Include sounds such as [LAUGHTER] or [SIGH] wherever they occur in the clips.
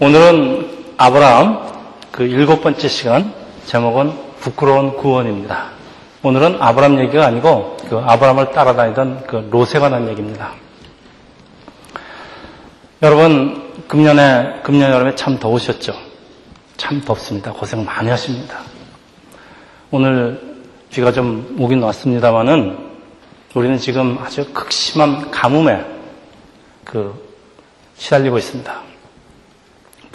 오늘은 아브라함 그 일곱 번째 시간 제목은 부끄러운 구원입니다. 오늘은 아브라함 얘기가 아니고 그 아브라함을 따라다니던 그 롯에 관한 얘기입니다. 여러분 금년에 금년 여름에 참 더우셨죠? 참 덥습니다. 고생 많이 하십니다. 오늘 비가 좀 오긴 왔습니다만은 우리는 지금 아주 극심한 가뭄에 그 시달리고 있습니다.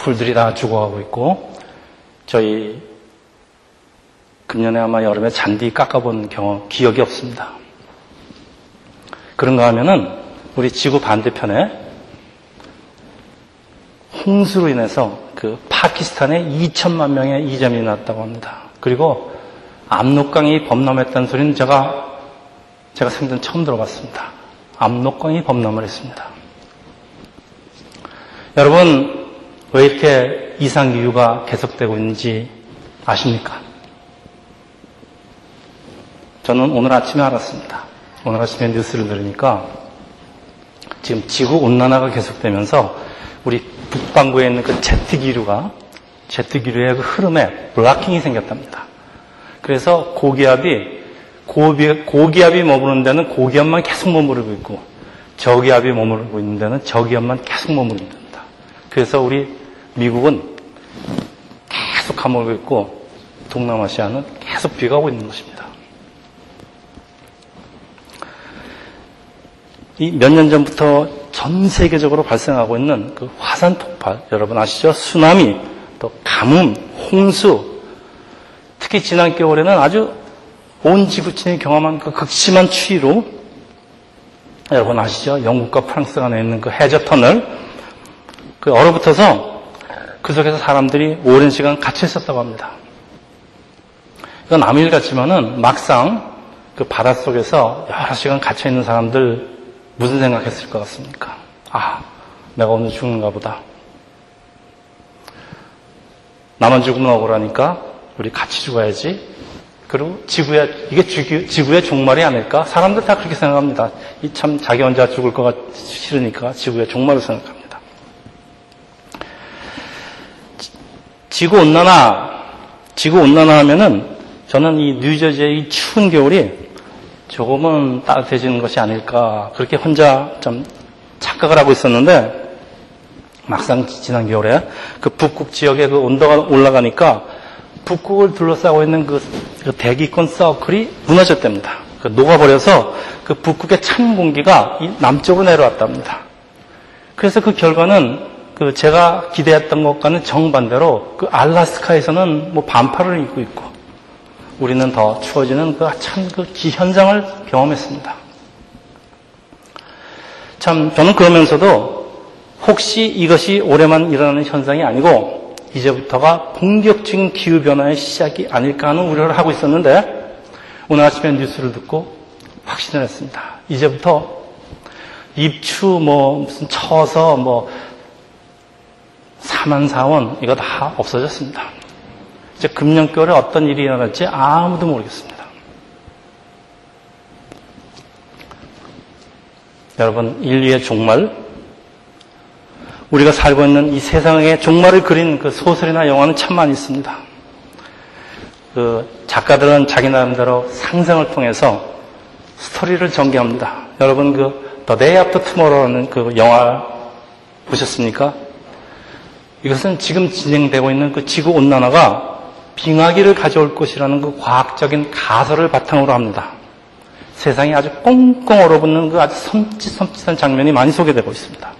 풀들이 다 죽어가고 있고 저희 금년에 아마 여름에 잔디 깎아본 경험 기억이 없습니다. 그런가 하면은 우리 지구 반대편에 홍수로 인해서 그 파키스탄에 2천만 명의 이점이 났다고 합니다. 그리고 압록강이 범람했다는 소리는 제가 제가 생전 처음 들어봤습니다. 압록강이 범람을 했습니다. 여러분 왜 이렇게 이상 기후가 계속되고 있는지 아십니까? 저는 오늘 아침에 알았습니다. 오늘 아침에 뉴스를 들으니까 지금 지구 온난화가 계속되면서 우리 북반구에 있는 그 제트 기류가 제트 기류의 그 흐름에 블락킹이 생겼답니다. 그래서 고기압이 고기, 고기압이 머무는 데는 고기압만 계속 머무르고 있고 저기압이 머무르고 있는 데는 저기압만 계속 머무르고 있다. 그래서 우리 미국은 계속 가물고 있고 동남아시아는 계속 비가 오고 있는 것입니다. 이 몇 년 전부터 전 세계적으로 발생하고 있는 그 화산 폭발, 여러분 아시죠? 쓰나미, 또 가뭄, 홍수, 특히 지난 겨울에는 아주 온 지구촌이 경험한 그 극심한 추위로 여러분 아시죠? 영국과 프랑스 간에 있는 그 해저 터널, 그 얼어붙어서 그 속에서 사람들이 오랜 시간 갇혀 있었다고 합니다. 이건 아무 일 같지만은 막상 그 바닷속에서 여러 시간 갇혀 있는 사람들 무슨 생각했을 것 같습니까? 아, 내가 오늘 죽는가 보다. 나만 죽으면 억울하니까 우리 같이 죽어야지. 그리고 지구의, 이게 지구 의 종말이 아닐까? 사람들 다 그렇게 생각합니다. 이 참 자기 혼자 죽을 거가 싫으니까 지구의 종말을 생각합니다. 지구 온난화, 지구 온난화 하면은 저는 이 뉴저지의 이 추운 겨울이 조금은 따뜻해지는 것이 아닐까 그렇게 혼자 좀 착각을 하고 있었는데 막상 지난 겨울에 그 북극 지역의 그 온도가 올라가니까 북극을 둘러싸고 있는 그, 그 대기권 서클이 무너졌답니다. 그 녹아버려서 그 북극의 찬 공기가 남쪽으로 내려왔답니다. 그래서 그 결과는 그 제가 기대했던 것과는 정반대로 그 알라스카에서는 뭐 반팔을 입고 있고 우리는 더 추워지는 그 참그 기현상을 경험했습니다. 참 저는 그러면서도 혹시 이것이 올해만 일어나는 현상이 아니고 이제부터가 본격적인 기후 변화의 시작이 아닐까 하는 우려를 하고 있었는데 오늘 아침에 뉴스를 듣고 확신을 했습니다. 이제부터 입추 뭐 무슨 쳐서 뭐 사만사원 이거 다 없어졌습니다. 이제 금년겨울에 어떤 일이 일어날지 아무도 모르겠습니다. 여러분, 인류의 종말, 우리가 살고 있는 이 세상의 종말을 그린 그 소설이나 영화는 참 많이 있습니다. 그 작가들은 자기 나름대로 상상을 통해서 스토리를 전개합니다. 여러분 그 The Day After Tomorrow라는 그 영화 보셨습니까? 이것은 지금 진행되고 있는 그 지구 온난화가 빙하기를 가져올 것이라는 그 과학적인 가설을 바탕으로 합니다. 세상이 아주 꽁꽁 얼어붙는 그 아주 섬찟섬찟한 장면이 많이 소개되고 있습니다.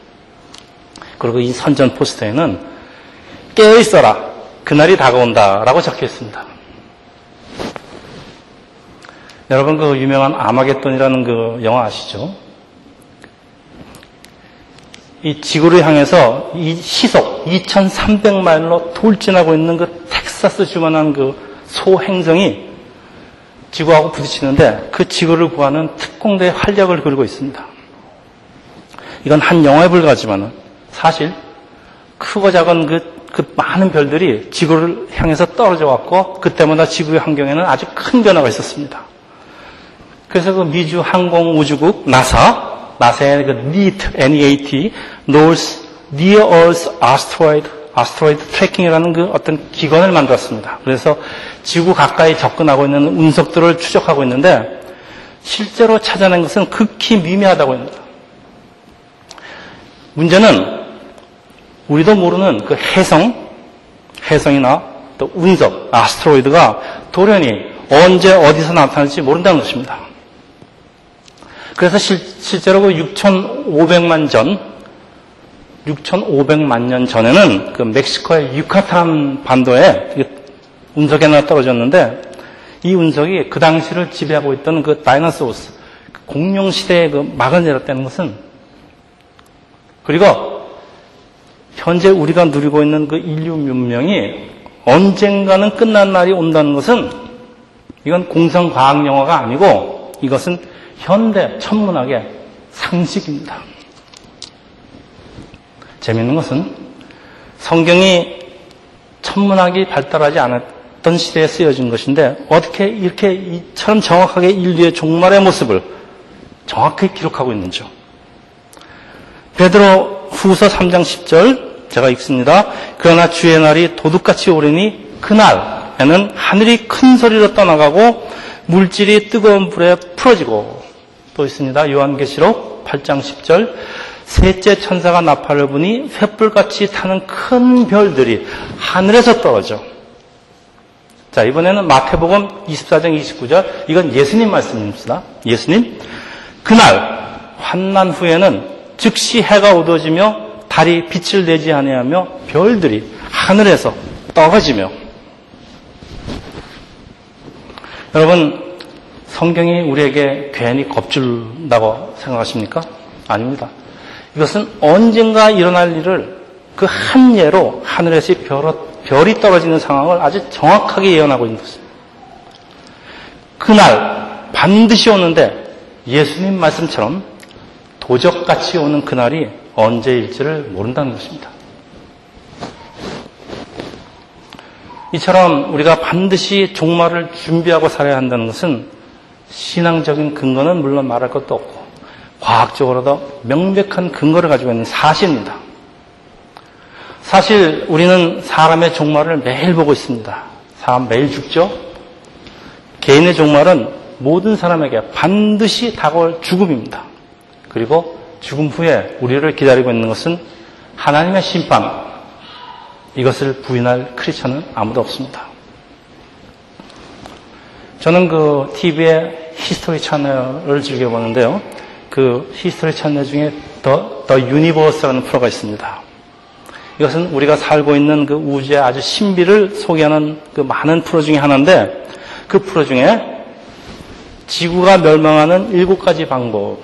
그리고 이 선전 포스터에는 깨어 있어라. 그날이 다가온다. 라고 적혀 있습니다. 여러분 그 유명한 아마겟돈이라는 그 영화 아시죠? 이 지구를 향해서 이 시속 2300마일로 돌진하고 있는 그 텍사스 주만한 그 소행성이 지구하고 부딪히는데 그 지구를 구하는 특공대의 활약을 그리고 있습니다. 이건 한 영화에 불과하지만은 사실 크고 작은 그, 그 많은 별들이 지구를 향해서 떨어져 왔고 그때마다 지구의 환경에는 아주 큰 변화가 있었습니다. 그래서 그 미주 항공우주국 나사 나사의 그 NEAT, NEAT, North Near Earth Asteroid Asteroid Tracking이라는 그 어떤 기관을 만들었습니다. 그래서 지구 가까이 접근하고 있는 운석들을 추적하고 있는데 실제로 찾아낸 것은 극히 미미하다고 합니다. 문제는 우리도 모르는 그 혜성, 혜성이나 또 운석, asteroid가 돌연히 언제 어디서 나타날지 모른다는 것입니다. 그래서 실, 제로 6,500만 전, 6,500만 년 전에는 그 멕시코의 유카탄 반도에 운석이 하나 떨어졌는데 이 운석이 그 당시를 지배하고 있던 그 다이너소스, 그 공룡 시대의 그 막을 내렸다는 것은 그리고 현재 우리가 누리고 있는 그 인류 문명이 언젠가는 끝난 날이 온다는 것은 이건 공상과학 영화가 아니고 이것은 현대 천문학의 상식입니다. 재미있는 것은 성경이 천문학이 발달하지 않았던 시대에 쓰여진 것인데 어떻게 이렇게 이처럼 정확하게 인류의 종말의 모습을 정확히 기록하고 있는지요. 베드로 후서 3장 10절 제가 읽습니다. 그러나 주의 날이 도둑같이 오르니 그날에는 하늘이 큰 소리로 떠나가고 물질이 뜨거운 불에 풀어지고 또 있습니다. 요한계시록 8장 10절 셋째 천사가 나팔을 부니 횃불같이 타는 큰 별들이 하늘에서 떨어져. 자, 이번에는 마태복음 24장 29절. 이건 예수님 말씀입니다. 예수님. 그날 환난 후에는 즉시 해가 어두워지며 달이 빛을 내지 아니하며 별들이 하늘에서 떨어지며 여러분 성경이 우리에게 괜히 겁줄다고 생각하십니까? 아닙니다. 이것은 언젠가 일어날 일을 그 한 예로 하늘에서 별 이 떨어지는 상황을 아주 정확하게 예언하고 있는 것입니다. 그날 반드시 오는데 예수님 말씀처럼 도적같이 오는 그날이 언제일지를 모른다는 것입니다. 이처럼 우리가 반드시 종말을 준비하고 살아야 한다는 것은 신앙적인 근거는 물론 말할 것도 없고 과학적으로도 명백한 근거를 가지고 있는 사실입니다. 사실 우리는 사람의 종말을 매일 보고 있습니다. 사람 매일 죽죠? 개인의 종말은 모든 사람에게 반드시 다가올 죽음입니다. 그리고 죽음 후에 우리를 기다리고 있는 것은 하나님의 심판. 이것을 부인할 크리스천은 아무도 없습니다. 저는 그 TV의 History Channel을 즐겨보는데요. 그 History Channel 중에 The, The Universe라는 프로가 있습니다. 이것은 우리가 살고 있는 그 우주의 아주 신비를 소개하는 그 많은 프로 중에 하나인데 그 프로 중에 지구가 멸망하는 일곱 가지 방법이라는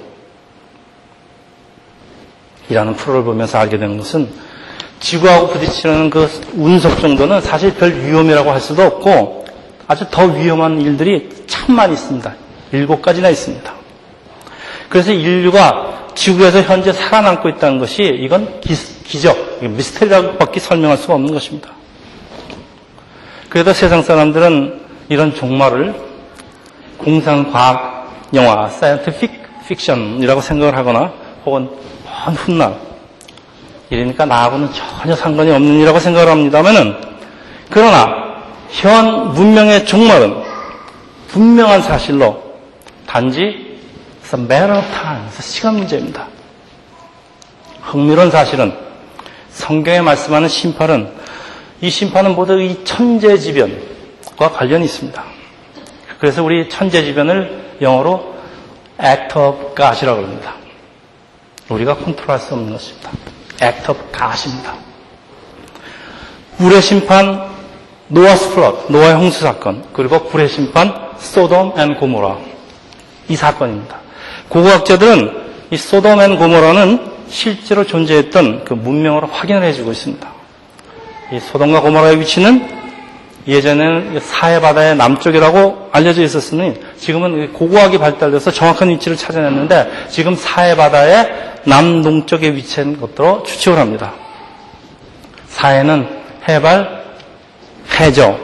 프로를 보면서 알게 되는 것은 지구하고 부딪히는 그 운석 정도는 사실 별 위험이라고 할 수도 없고 아주 더 위험한 일들이 참 많이 있습니다. 일곱 가지나 있습니다. 그래서 인류가 지구에서 현재 살아남고 있다는 것이 이건 기, 적 미스테리라고밖에 설명할 수가 없는 것입니다. 그래도 세상 사람들은 이런 종말을 공상과학 영화, 사이언티픽 픽션이라고 생각을 하거나 혹은 먼 훗날 이러니까 나하고는 전혀 상관이 없는 일이라고 생각을 합니다만은 그러나 현 문명의 종말은 분명한 사실로 단지 it's a matter of time, 시간 문제입니다. 흥미로운 사실은 성경에 말씀하는 심판은 이 심판은 모두 이 천재지변과 관련이 있습니다. 그래서 우리 천재지변을 영어로 act of God이라고 합니다. 우리가 컨트롤할 수 없는 것입니다. act of God입니다. 물의 심판, Noah's flood, 노아의 홍수 사건, 그리고 불의 심판, Sodom and Gomorrah. 이 사건입니다. 고고학자들은 이 Sodom and Gomorrah는 실제로 존재했던 그 문명으로 확인을 해주고 있습니다. 이 소돔과 고모라의 위치는 예전에는 사해 바다의 남쪽이라고 알려져 있었으니 지금은 고고학이 발달돼서 정확한 위치를 찾아냈는데 지금 사해 바다의 남동쪽에 위치한 것으로 추측을 합니다. 사해는 해발 해저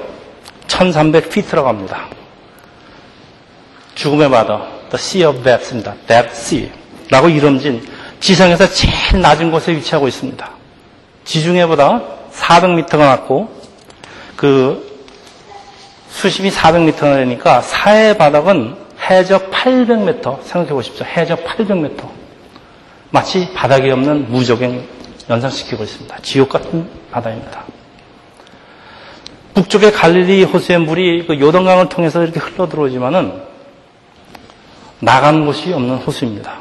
1300피트라고 합니다. 죽음의 바다, The Sea of Death입니다. Death Sea 라고 이름진 지상에서 제일 낮은 곳에 위치하고 있습니다. 지중해보다 400m가 낮고 그 수심이 400m가 되니까 사해 바닥은 해저 800m 생각해 보십시오. 해저 800m 마치 바닥이 없는 무적행 연상시키고 있습니다. 지옥 같은 바다입니다. 북쪽의 갈릴리 호수의 물이 그 요동강을 통해서 이렇게 흘러 들어오지만은 나간 곳이 없는 호수입니다.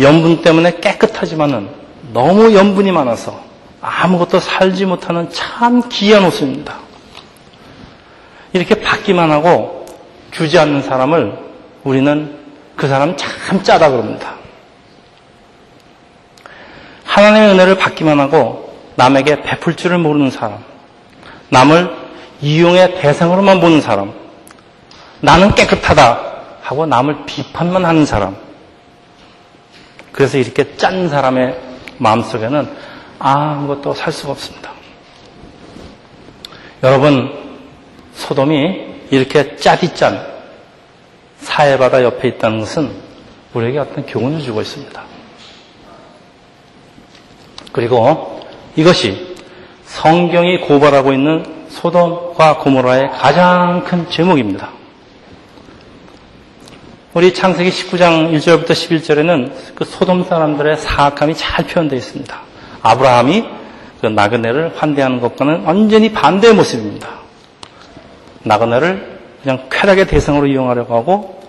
염분 때문에 깨끗하지만은 너무 염분이 많아서 아무것도 살지 못하는 참 귀한 호수입니다. 이렇게 받기만 하고 주지 않는 사람을 우리는 그 사람 참 짜다 그럽니다. 하나님의 은혜를 받기만 하고 남에게 베풀 줄을 모르는 사람, 남을 이용의 대상으로만 보는 사람, 나는 깨끗하다 하고 남을 비판만 하는 사람, 그래서 이렇게 짠 사람의 마음속에는 아무것도 살 수가 없습니다. 여러분, 소돔이 이렇게 짜디짠 사해바다 옆에 있다는 것은 우리에게 어떤 교훈을 주고 있습니다. 그리고 이것이 성경이 고발하고 있는 소돔과 고모라의 가장 큰 제목입니다. 우리 창세기 19장 1절부터 11절에는 그 소돔 사람들의 사악함이 잘 표현되어 있습니다. 아브라함이 그 나그네를 환대하는 것과는 완전히 반대의 모습입니다. 나그네를 그냥 쾌락의 대상으로 이용하려고 하고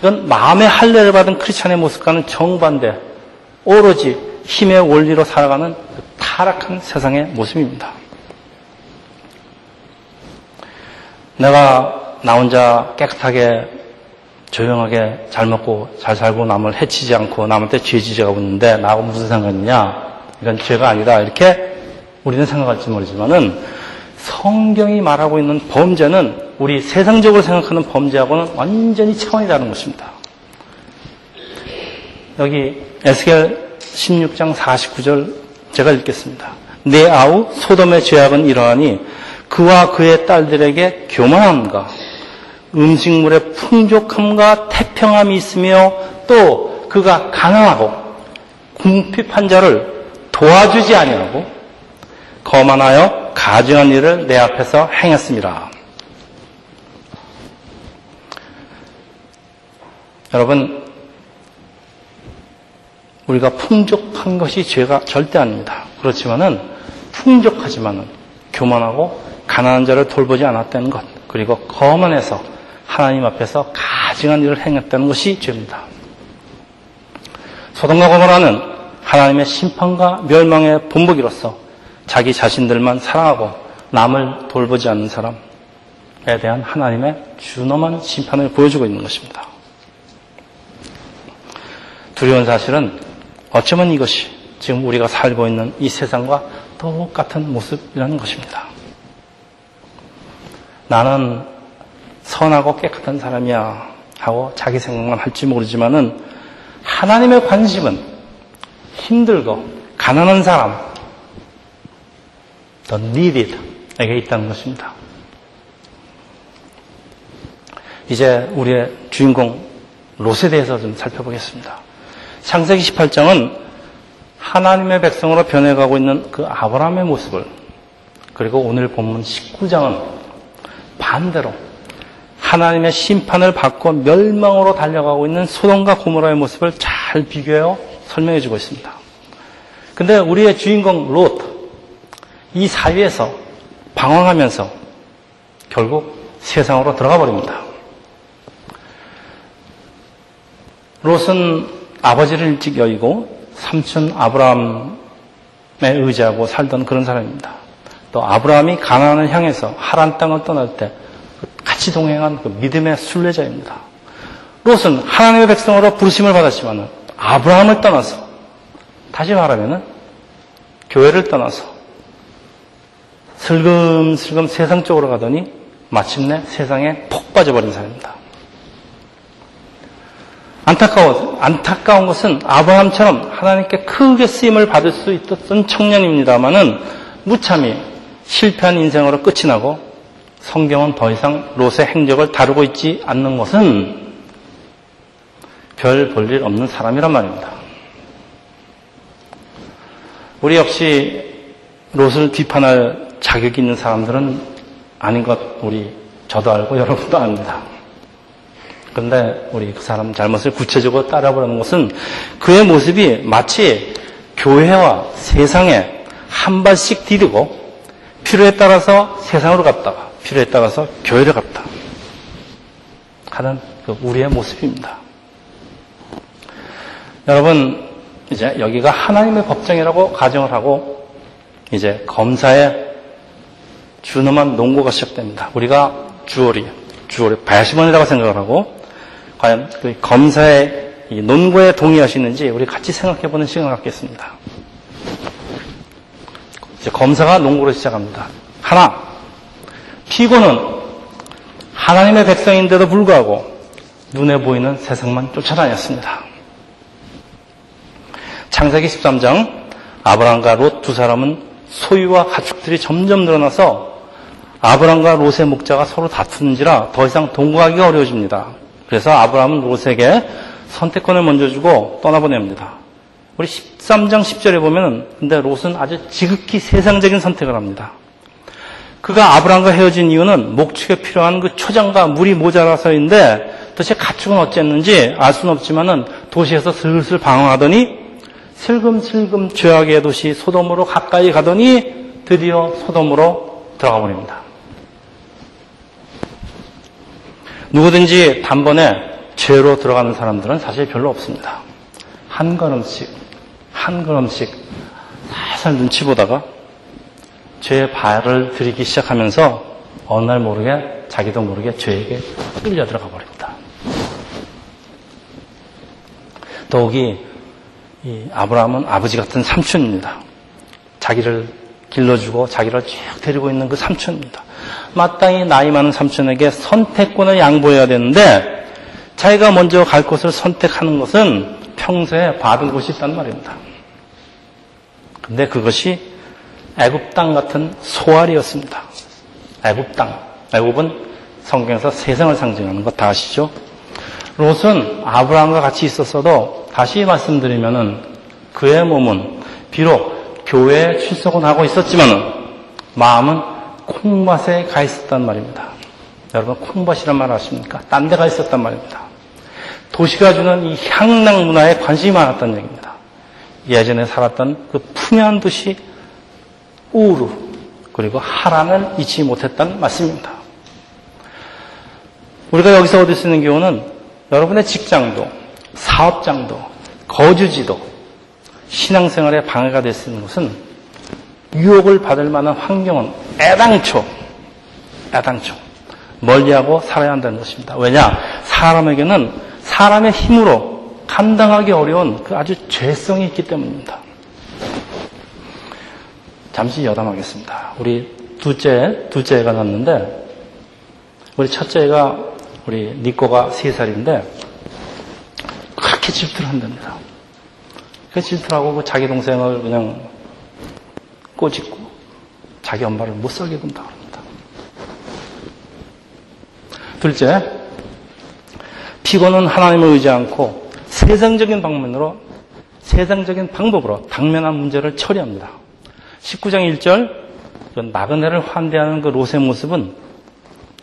이건 마음의 할례를 받은 크리스찬의 모습과는 정반대 오로지 힘의 원리로 살아가는 그 타락한 세상의 모습입니다. 내가 나 혼자 깨끗하게 조용하게 잘 먹고 잘 살고 남을 해치지 않고 남한테 죄지지하고 있는데 나하고 무슨 상관이냐? 이건 죄가 아니다. 이렇게 우리는 생각할지 모르지만은 성경이 말하고 있는 범죄는 우리 세상적으로 생각하는 범죄하고는 완전히 차원이 다른 것입니다. 여기 에스겔 16장 49절 제가 읽겠습니다. 내 아우 소돔의 죄악은 이러하니 그와 그의 딸들에게 교만함과 음식물의 풍족함과 태평함이 있으며 또 그가 가난하고 궁핍한 자를 도와주지 아니하고 거만하여 가증한 일을 내 앞에서 행했습니다. 여러분, 우리가 풍족한 것이 죄가 절대 아닙니다. 그렇지만은 풍족하지만은 교만하고 가난한 자를 돌보지 않았다는 것, 그리고 거만해서 하나님 앞에서 가증한 일을 행했다는 것이 죄입니다. 소돔과 고모라는 하나님의 심판과 멸망의 본보기로서 자기 자신들만 사랑하고 남을 돌보지 않는 사람에 대한 하나님의 준엄한 심판을 보여주고 있는 것입니다. 두려운 사실은 어쩌면 이것이 지금 우리가 살고 있는 이 세상과 똑같은 모습이라는 것입니다. 나는 선하고 깨끗한 사람이야 하고 자기 생각만 할지 모르지만은 하나님의 관심은 힘들고 가난한 사람, the needed에게 있다는 것입니다. 이제 우리의 주인공 롯에 대해서 좀 살펴보겠습니다. 창세기 18장은 하나님의 백성으로 변해가고 있는 그 아브라함의 모습을 그리고 오늘 본문 19장은 반대로 하나님의 심판을 받고 멸망으로 달려가고 있는 소돔과 고모라의 모습을 잘 비교해 설명해 주고 있습니다. 근데 우리의 주인공 롯, 이 사이에서 방황하면서 결국 세상으로 들어가 버립니다. 롯은 아버지를 일찍 여의고 삼촌 아브라함에 의지하고 살던 그런 사람입니다. 또 아브라함이 가나안을 향해서 하란 땅을 떠날 때 같이 동행한 그 믿음의 순례자입니다. 롯은 하나님의 백성으로 부르심을 받았지만 아브라함을 떠나서 다시 말하면 교회를 떠나서 슬금슬금 세상 쪽으로 가더니 마침내 세상에 폭 빠져버린 사람입니다. 안타까워, 안타까운 것은 아브라함처럼 하나님께 크게 쓰임을 받을 수 있었던 청년입니다만은 무참히 실패한 인생으로 끝이 나고 성경은 더 이상 롯의 행적을 다루고 있지 않는 것은 별 볼 일 없는 사람이란 말입니다. 우리 역시 롯을 비판할 자격이 있는 사람들은 아닌 것 우리 저도 알고 [LAUGHS] 여러분도 압니다. 그런데 우리 그 사람 잘못을 구체적으로 따라보는 것은 그의 모습이 마치 교회와 세상에 한 발씩 디디고 필요에 따라서 세상으로 갔다가 필요에 따라서 교회를 갔다 하는 그 우리의 모습입니다. 여러분 이제 여기가 하나님의 법정이라고 가정을 하고 이제 검사의 준엄한 농고가 시작됩니다. 우리가 주얼이 주얼이 배심원이라고 생각을 하고 과연 그 검사의 논고에 동의하시는지 우리 같이 생각해보는 시간을 갖겠습니다. 이제 검사가 농고를 시작합니다. 하나, 피고는 하나님의 백성인데도 불구하고 눈에 보이는 세상만 쫓아다녔습니다. 창세기 13장 아브람과 롯 두 사람은 소유와 가축들이 점점 늘어나서 아브람과 롯의 목자가 서로 다투는지라 더 이상 동거하기가 어려워집니다. 그래서 아브라함은 롯에게 선택권을 먼저 주고 떠나보냅니다. 우리 13장 10절에 보면 근데 롯은 아주 지극히 세상적인 선택을 합니다. 그가 아브라함과 헤어진 이유는 목축에 필요한 그 초장과 물이 모자라서인데 도대체 가축은 어쨌는지 알 수는 없지만은 도시에서 슬슬 방황하더니 슬금슬금 죄악의 도시 소돔으로 가까이 가더니 드디어 소돔으로 들어가 버립니다. 누구든지 단번에 죄로 들어가는 사람들은 사실 별로 없습니다. 한 걸음씩, 한 걸음씩 살살 눈치 보다가 죄의 발을 들이기 시작하면서 어느 날 모르게 자기도 모르게 죄에게 끌려 들어가 버립니다. 더욱이 아브라함은 아버지 같은 삼촌입니다. 자기를 길러주고 자기를 쭉 데리고 있는 그 삼촌입니다. 마땅히 나이 많은 삼촌에게 선택권을 양보해야 되는데 자기가 먼저 갈 곳을 선택하는 것은 평소에 받은 곳이 있단 말입니다. 근데 그것이 애굽 땅 같은 소알이었습니다. 애굽 땅. 애굽은 성경에서 세상을 상징하는 것 다 아시죠? 롯은 아브라함과 같이 있었어도 다시 말씀드리면은 그의 몸은 비록 교회에 출석은 하고 있었지만은 마음은 콩밭에 가 있었단 말입니다. 여러분 콩밭이란 말 아십니까? 딴 데 가 있었단 말입니다. 도시가 주는 이 향락 문화에 관심이 많았던 얘기입니다. 예전에 살았던 그 풍요한 도시 우루 그리고 하란을 잊지 못했다는 말씀입니다. 우리가 여기서 얻을 수 있는 교훈은 여러분의 직장도 사업장도 거주지도 신앙생활에 방해가 될 수 있는 것은 유혹을 받을 만한 환경은 애당초 애당초 멀리하고 살아야 한다는 것입니다. 왜냐? 사람에게는 사람의 힘으로 감당하기 어려운 그 아주 죄성이 있기 때문입니다. 잠시 여담하겠습니다. 우리 둘째, 둘째 애가 났는데, 우리 첫째 애가, 우리 니꼬가 세 살인데, 그렇게 질투를 한답니다. 그 질투하고 그 자기 동생을 그냥 꼬집고, 자기 엄마를 못 살게 군다 그럽니다. 둘째, 피고는 하나님을 의지 않고 세상적인 방면으로, 세상적인 방법으로 당면한 문제를 처리합니다. 19장 1절, 그 나그네를 환대하는 그 롯의 모습은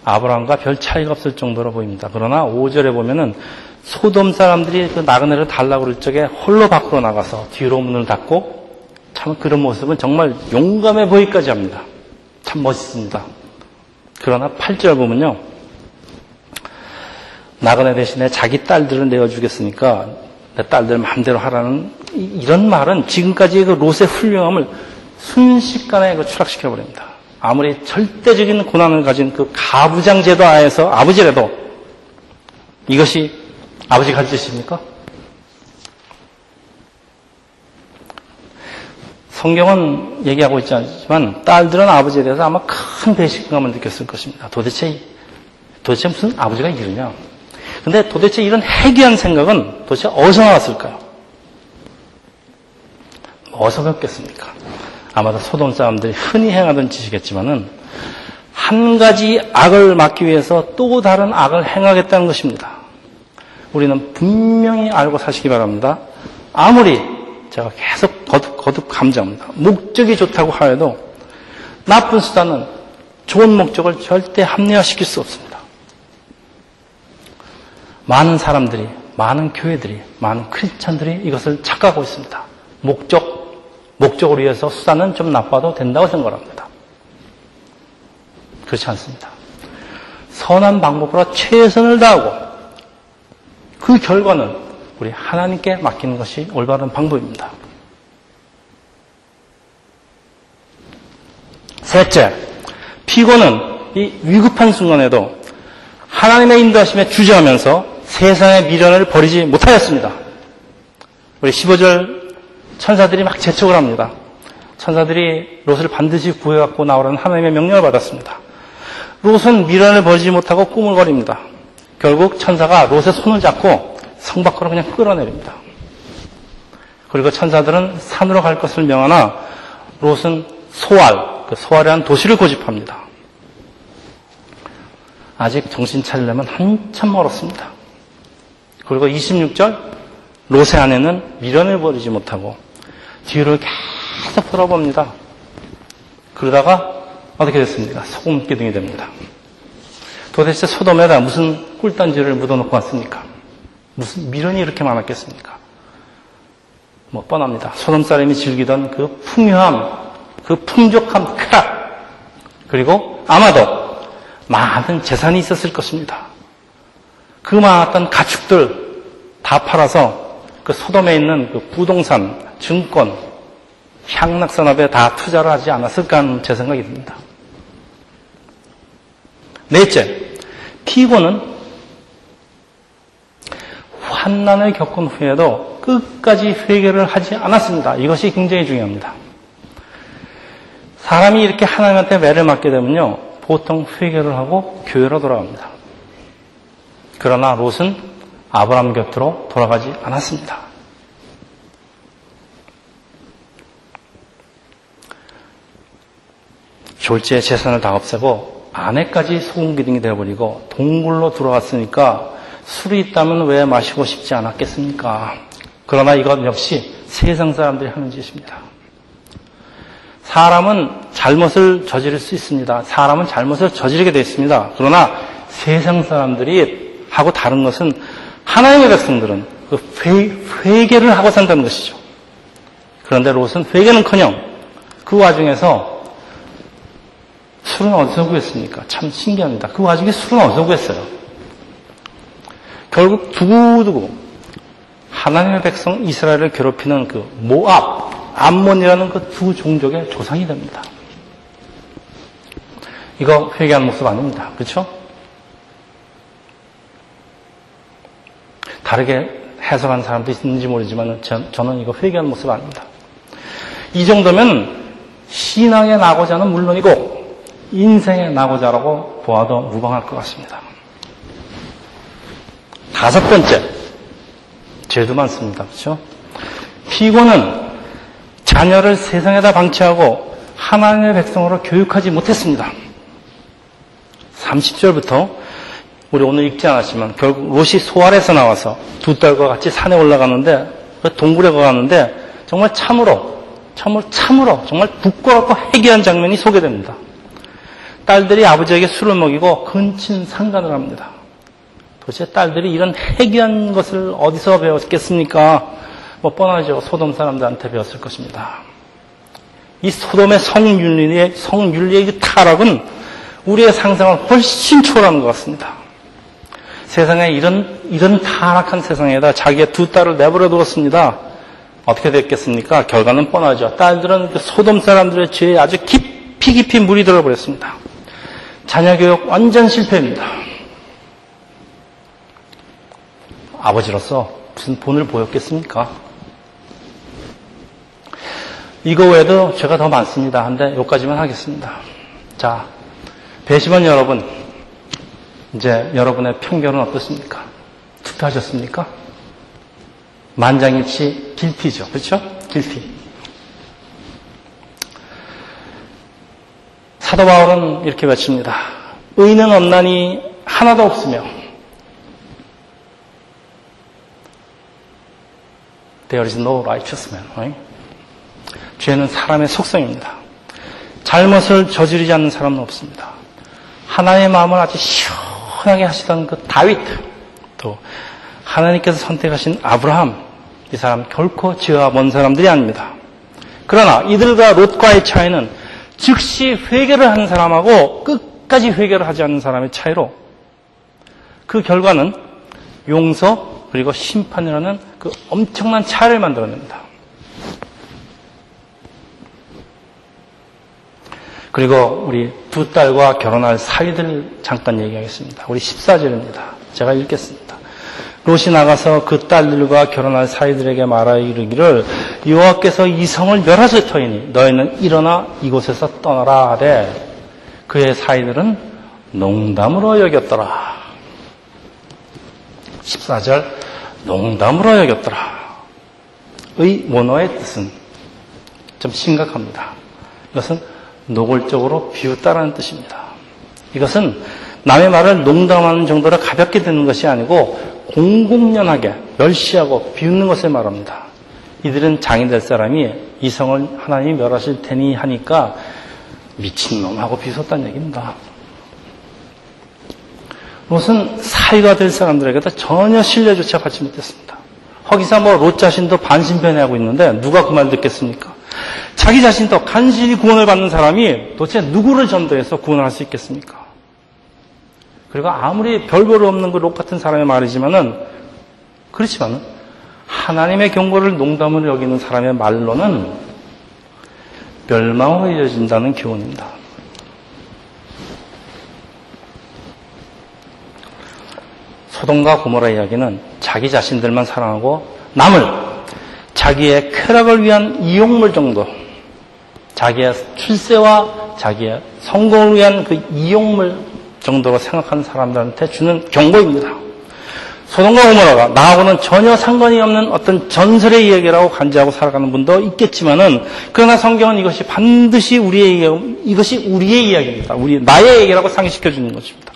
아브라함과 별 차이가 없을 정도로 보입니다. 그러나 5절에 보면은 소돔 사람들이 그 나그네를 달라고 그럴 적에 홀로 밖으로 나가서 뒤로 문을 닫고 참 그런 모습은 정말 용감해 보이까지 합니다. 참 멋있습니다. 그러나 8절 보면요. 나그네 대신에 자기 딸들을 내어주겠으니까 내 딸들 마음대로 하라는 이런 말은 지금까지의 그 롯의 훌륭함을 순식간에 그 추락시켜 버립니다. 아무리 절대적인 고난을 가진 그 가부장 제도 하에서 아버지라도 이것이 아버지 가르치십니까? 성경은 얘기하고 있지 않지만 딸들은 아버지에 대해서 아마 큰 배신감을 느꼈을 것입니다. 도대체 도대체 무슨 아버지가 이러냐? 근데 도대체 이런 해괴한 생각은 도대체 어디서 나왔을까요? 어디서 배웠겠습니까? 아마도 소돔 사람들이 흔히 행하던 짓이겠지만은 한 가지 악을 막기 위해서 또 다른 악을 행하겠다는 것입니다. 우리는 분명히 알고 사시기 바랍니다. 아무리 제가 계속 거듭 감정합니다. 목적이 좋다고 하여도 나쁜 수단은 좋은 목적을 절대 합리화시킬 수 없습니다. 많은 사람들이, 많은 교회들이, 많은 크리스찬들이 이것을 착각하고 있습니다. 목적, 목적을 위해서 수단은 좀 나빠도 된다고 생각합니다. 그렇지 않습니다. 선한 방법으로 최선을 다하고 그 결과는 우리 하나님께 맡기는 것이 올바른 방법입니다. 셋째, 피고는 이 위급한 순간에도 하나님의 인도하심에 주저하면서 세상의 미련을 버리지 못하였습니다. 우리 15절 천사들이 막 재촉을 합니다. 천사들이 롯을 반드시 구해갖고 나오라는 하나님의 명령을 받았습니다. 롯은 미련을 버리지 못하고 꿈을 거립니다. 결국 천사가 롯의 손을 잡고 성 밖으로 그냥 끌어내립니다. 그리고 천사들은 산으로 갈 것을 명하나 롯은 소알, 그 소알이라는 도시를 고집합니다. 아직 정신 차리려면 한참 멀었습니다. 그리고 26절 롯의 아내는 미련을 버리지 못하고 뒤를 계속 돌아봅니다. 그러다가 어떻게 됐습니까? 소금 기둥이 됩니다. 도대체 소돔에다 무슨 꿀단지를 묻어놓고 왔습니까? 무슨 미련이 이렇게 많았겠습니까? 뭐 뻔합니다. 소돔 사람이 즐기던 그 풍요함, 그 풍족함, 쾌락, 그리고 아마도 많은 재산이 있었을 것입니다. 그 많았던 가축들 다 팔아서 그 소돔에 있는 그 부동산, 증권, 향락산업에 다 투자를 하지 않았을까 하는 제 생각이 듭니다. 넷째, 피고는 환난을 겪은 후에도 끝까지 회개를 하지 않았습니다. 이것이 굉장히 중요합니다. 사람이 이렇게 하나님한테 매를 맞게 되면요, 보통 회개를 하고 교회로 돌아갑니다. 그러나 롯은 아브라함 곁으로 돌아가지 않았습니다. 졸지에 재산을 다 없애고 아내까지 소금 기둥이 되어버리고 동굴로 들어왔으니까 술이 있다면 왜 마시고 싶지 않았겠습니까? 그러나 이것 역시 세상 사람들이 하는 짓입니다. 사람은 잘못을 저지를 수 있습니다. 사람은 잘못을 저지르게 되어 있습니다. 그러나 세상 사람들이 하고 다른 것은 하나님의 백성들은 그 회, 개를 하고 산다는 것이죠. 그런데 롯은 회개는커녕 그 와중에서 술은 어디서 구했습니까? 참 신기합니다. 그 와중에 술은 어디서 구했어요? 결국 두고두고 하나님의 백성 이스라엘을 괴롭히는 그 모압, 암몬이라는 그 두 종족의 조상이 됩니다. 이거 회개하는 모습 아닙니다. 그렇죠? 다르게 해석한 사람도 있는지 모르지만 저는 이거 회개하는 모습 아닙니다. 이 정도면 신앙의 낙오자는 물론이고 인생의 낙오자라고 보아도 무방할 것 같습니다. 다섯 번째, 죄도 많습니다. 그렇죠? 피고는 자녀를 세상에다 방치하고 하나님의 백성으로 교육하지 못했습니다. 30절부터 우리 오늘 읽지 않았지만 결국 롯이 소알에서 나와서 두 딸과 같이 산에 올라가는데 그 동굴에 가는데 정말 참으로 참으로 참으로 정말 부끄럽고 해괴한 장면이 소개됩니다. 딸들이 아버지에게 술을 먹이고 근친 상간을 합니다. 도대체 딸들이 이런 해괴한 것을 어디서 배웠겠습니까? 뭐 뻔하죠. 소돔 사람들한테 배웠을 것입니다. 이 소돔의 성윤리의, 성윤리의 그 타락은 우리의 상상을 훨씬 초월하는 것 같습니다. 세상에 이런, 이런 타락한 세상에다 자기의 두 딸을 내버려 두었습니다. 어떻게 됐겠습니까? 결과는 뻔하죠. 딸들은 그 소돔 사람들의 죄에 아주 깊이 깊이 물이 들어버렸습니다. 자녀 교육 완전 실패입니다. 아버지로서 무슨 본을 보였겠습니까? 이거 외에도 죄가 더 많습니다. 한데 여기까지만 하겠습니다. 자, 배심원 여러분, 이제 여러분의 편견은 어떻습니까? 투표하셨습니까? 만장일치 길티죠. 그렇죠? 길티. 사도 바울은 이렇게 외칩니다. 의는 없나니 하나도 없으며 There is no righteous man. Right? 죄는 사람의 속성입니다. 잘못을 저지르지 않는 사람은 없습니다. 하나님의 마음을 아주 시원 하게 하시던 그 다윗, 또 하나님께서 선택하신 아브라함, 이 사람 결코 죄와 먼 사람들이 아닙니다. 그러나 이들과 롯과의 차이는 즉시 회개를 하는 사람하고 끝까지 회개를 하지 않는 사람의 차이로 그 결과는 용서 그리고 심판이라는 그 엄청난 차이를 만들어냅니다. 그리고 우리 두 딸과 결혼할 사이들 잠깐 얘기하겠습니다. 우리 14절입니다. 제가 읽겠습니다. 롯이 나가서 그 딸들과 결혼할 사이들에게 말하여 이르기를 여호와께서 이 성을 멸하실 터이니 너희는 일어나 이곳에서 떠나라 하되 그의 사이들은 농담으로 여겼더라. 14절 농담으로 여겼더라. 의 원어의 뜻은 좀 심각합니다. 이것은 노골적으로 비웃다라는 뜻입니다. 이것은 남의 말을 농담하는 정도로 가볍게 듣는 것이 아니고 공공연하게 멸시하고 비웃는 것을 말합니다. 이들은 장이 될 사람이 이성을 하나님이 멸하실 테니 하니까 미친놈 하고 비웃었다는 얘기입니다. 롯은 사이가 될 사람들에게도 전혀 신뢰조차 받지 못했습니다. 허기사 뭐 롯 자신도 반신변해하고 있는데 누가 그 말 듣겠습니까? 자기 자신도 간신히 구원을 받는 사람이 도대체 누구를 전도해서 구원할 수 있겠습니까? 그리고 아무리 별볼 없는 그롯 같은 사람의 말이지만은 그렇지만은 하나님의 경고를 농담으로 여기는 사람의 말로는 멸망으로 이어진다는 교훈입니다. 소돔과 고모라 이야기는 자기 자신들만 사랑하고 남을 자기의 쾌락을 위한 이용물 정도 자기의 출세와 자기의 성공을 위한 그 이용물 정도로 생각하는 사람들한테 주는 경고입니다. 소돔과 고모라가 나하고는 전혀 상관이 없는 어떤 전설의 이야기라고 간지하고 살아가는 분도 있겠지만은 그러나 성경은 이것이 반드시 우리의 이야기, 이것이 우리의 이야기입니다. 우리 나의 얘기라고 상기시켜 주는 것입니다.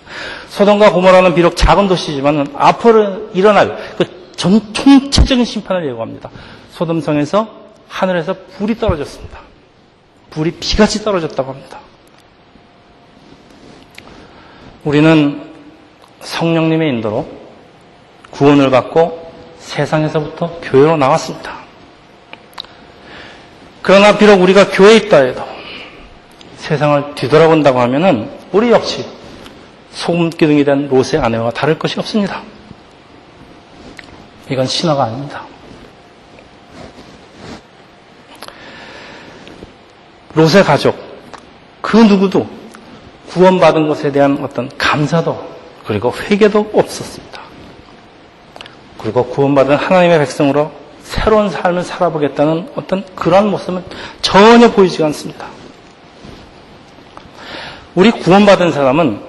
소돔과 고모라는 비록 작은 도시지만 앞으로 일어날 그 전 총체적인 심판을 예고합니다. 소돔성에서 하늘에서 불이 떨어졌습니다. 불이 비같이 떨어졌다고 합니다. 우리는 성령님의 인도로 구원을 받고 세상에서부터 교회로 나왔습니다. 그러나 비록 우리가 교회에 있다 해도 세상을 뒤돌아본다고 하면은 우리 역시 소금 기둥이 된 롯의 아내와 다를 것이 없습니다. 이건 신화가 아닙니다. 롯의 가족, 그 누구도 구원받은 것에 대한 어떤 감사도 그리고 회개도 없었습니다. 그리고 구원받은 하나님의 백성으로 새로운 삶을 살아보겠다는 어떤 그러한 모습은 전혀 보이지 않습니다. 우리 구원받은 사람은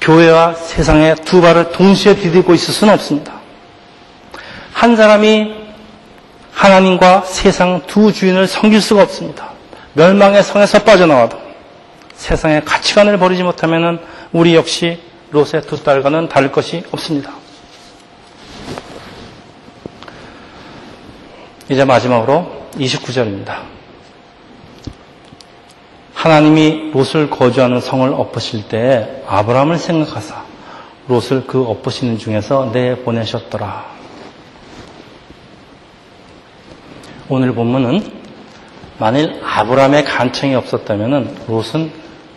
교회와 세상에 두 발을 동시에 디디고 있을 수는 없습니다. 한 사람이 하나님과 세상 두 주인을 섬길 수가 없습니다. 멸망의 성에서 빠져나와도 세상의 가치관을 버리지 못하면 우리 역시 롯의 두 딸과는 다를 것이 없습니다. 이제 마지막으로 29절입니다. 하나님이 롯을 거주하는 성을 엎으실 때 아브라함을 생각하사 롯을 그 엎으시는 중에서 내 보내셨더라. 오늘 본문은 만일 아브라함의 간청이 없었다면 롯은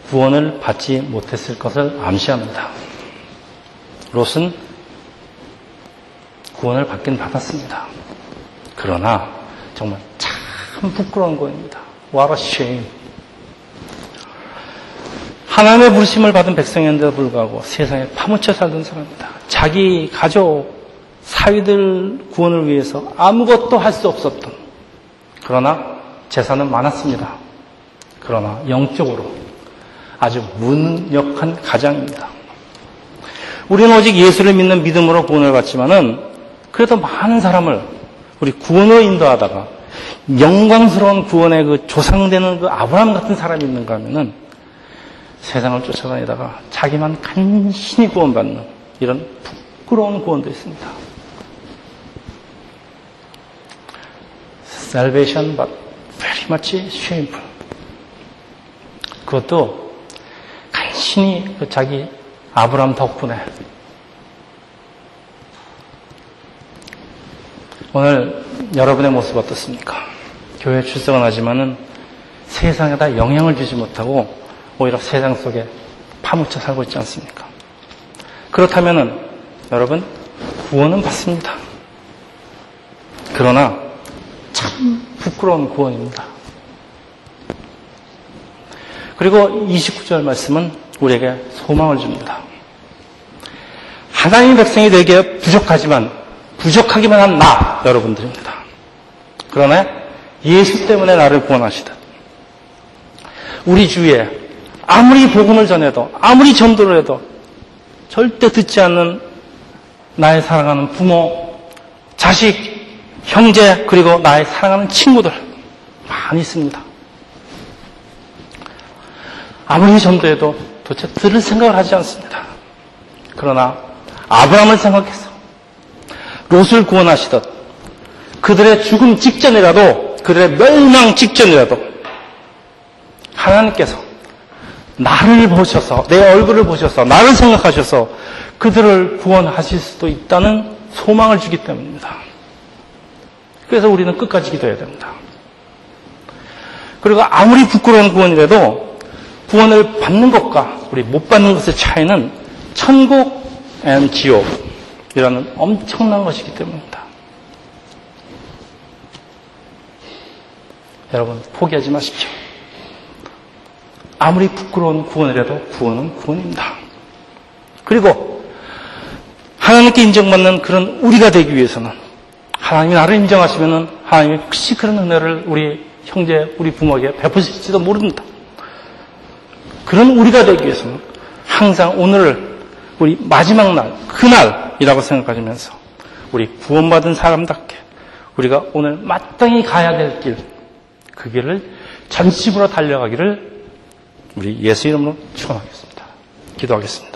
구원을 받지 못했을 것을 암시합니다. 롯은 구원을 받긴 받았습니다. 그러나 정말 참 부끄러운 거입니다. What a shame. 하나님의 부르심을 받은 백성인데도 불구하고 세상에 파묻혀 살던 사람입니다. 자기 가족, 사위들 구원을 위해서 아무것도 할 수 없었던 그러나 재산은 많았습니다. 그러나 영적으로 아주 문역한 가장입니다. 우리는 오직 예수를 믿는 믿음으로 구원을 받지만은 그래도 많은 사람을 우리 구원으로 인도하다가 영광스러운 구원의 그 조상되는 그 아브라함 같은 사람이 있는가 하면은 세상을 쫓아다니다가 자기만 간신히 구원받는 이런 부끄러운 구원도 있습니다. salvation but very much shameful. 그것도 간신히 그 자기 아브람 덕분에 오늘 여러분의 모습 어떻습니까? 교회 출석은 하지만은 세상에다 영향을 주지 못하고 오히려 세상 속에 파묻혀 살고 있지 않습니까? 그렇다면은 여러분 구원은 받습니다. 그러나 참 부끄러운 구원입니다. 그리고 29절 말씀은 우리에게 소망을 줍니다. 하나님의 백성이 되기에 부족하지만 부족하기만 한 나 여러분들입니다. 그러나 예수 때문에 나를 구원하시듯 우리 주위에 아무리 복음을 전해도 아무리 전도를 해도 절대 듣지 않는 나의 사랑하는 부모, 자식, 형제 그리고 나의 사랑하는 친구들 많이 있습니다. 아무리 전도해도 도대체 들을 생각을 하지 않습니다. 그러나 아브라함을 생각해서 롯을 구원하시듯 그들의 죽음 직전이라도 그들의 멸망 직전이라도 하나님께서 나를 보셔서 내 얼굴을 보셔서 나를 생각하셔서 그들을 구원하실 수도 있다는 소망을 주기 때문입니다. 그래서 우리는 끝까지 기도해야 됩니다. 그리고 아무리 부끄러운 구원이라도 구원을 받는 것과 우리 못 받는 것의 차이는 천국 and 지옥이라는 엄청난 것이기 때문입니다. 여러분 포기하지 마십시오. 아무리 부끄러운 구원이라도 구원은 구원입니다. 그리고 하나님께 인정받는 그런 우리가 되기 위해서는 하나님이 나를 인정하시면은 하나님이 혹시 그런 은혜를 우리 형제, 우리 부모에게 베푸실지도 모릅니다. 그런 우리가 되기 위해서는 항상 오늘을 우리 마지막 날, 그날이라고 생각하시면서 우리 구원받은 사람답게 우리가 오늘 마땅히 가야 될 길, 그 길을 전심으로 달려가기를 우리 예수 이름으로 축원하겠습니다. 기도하겠습니다.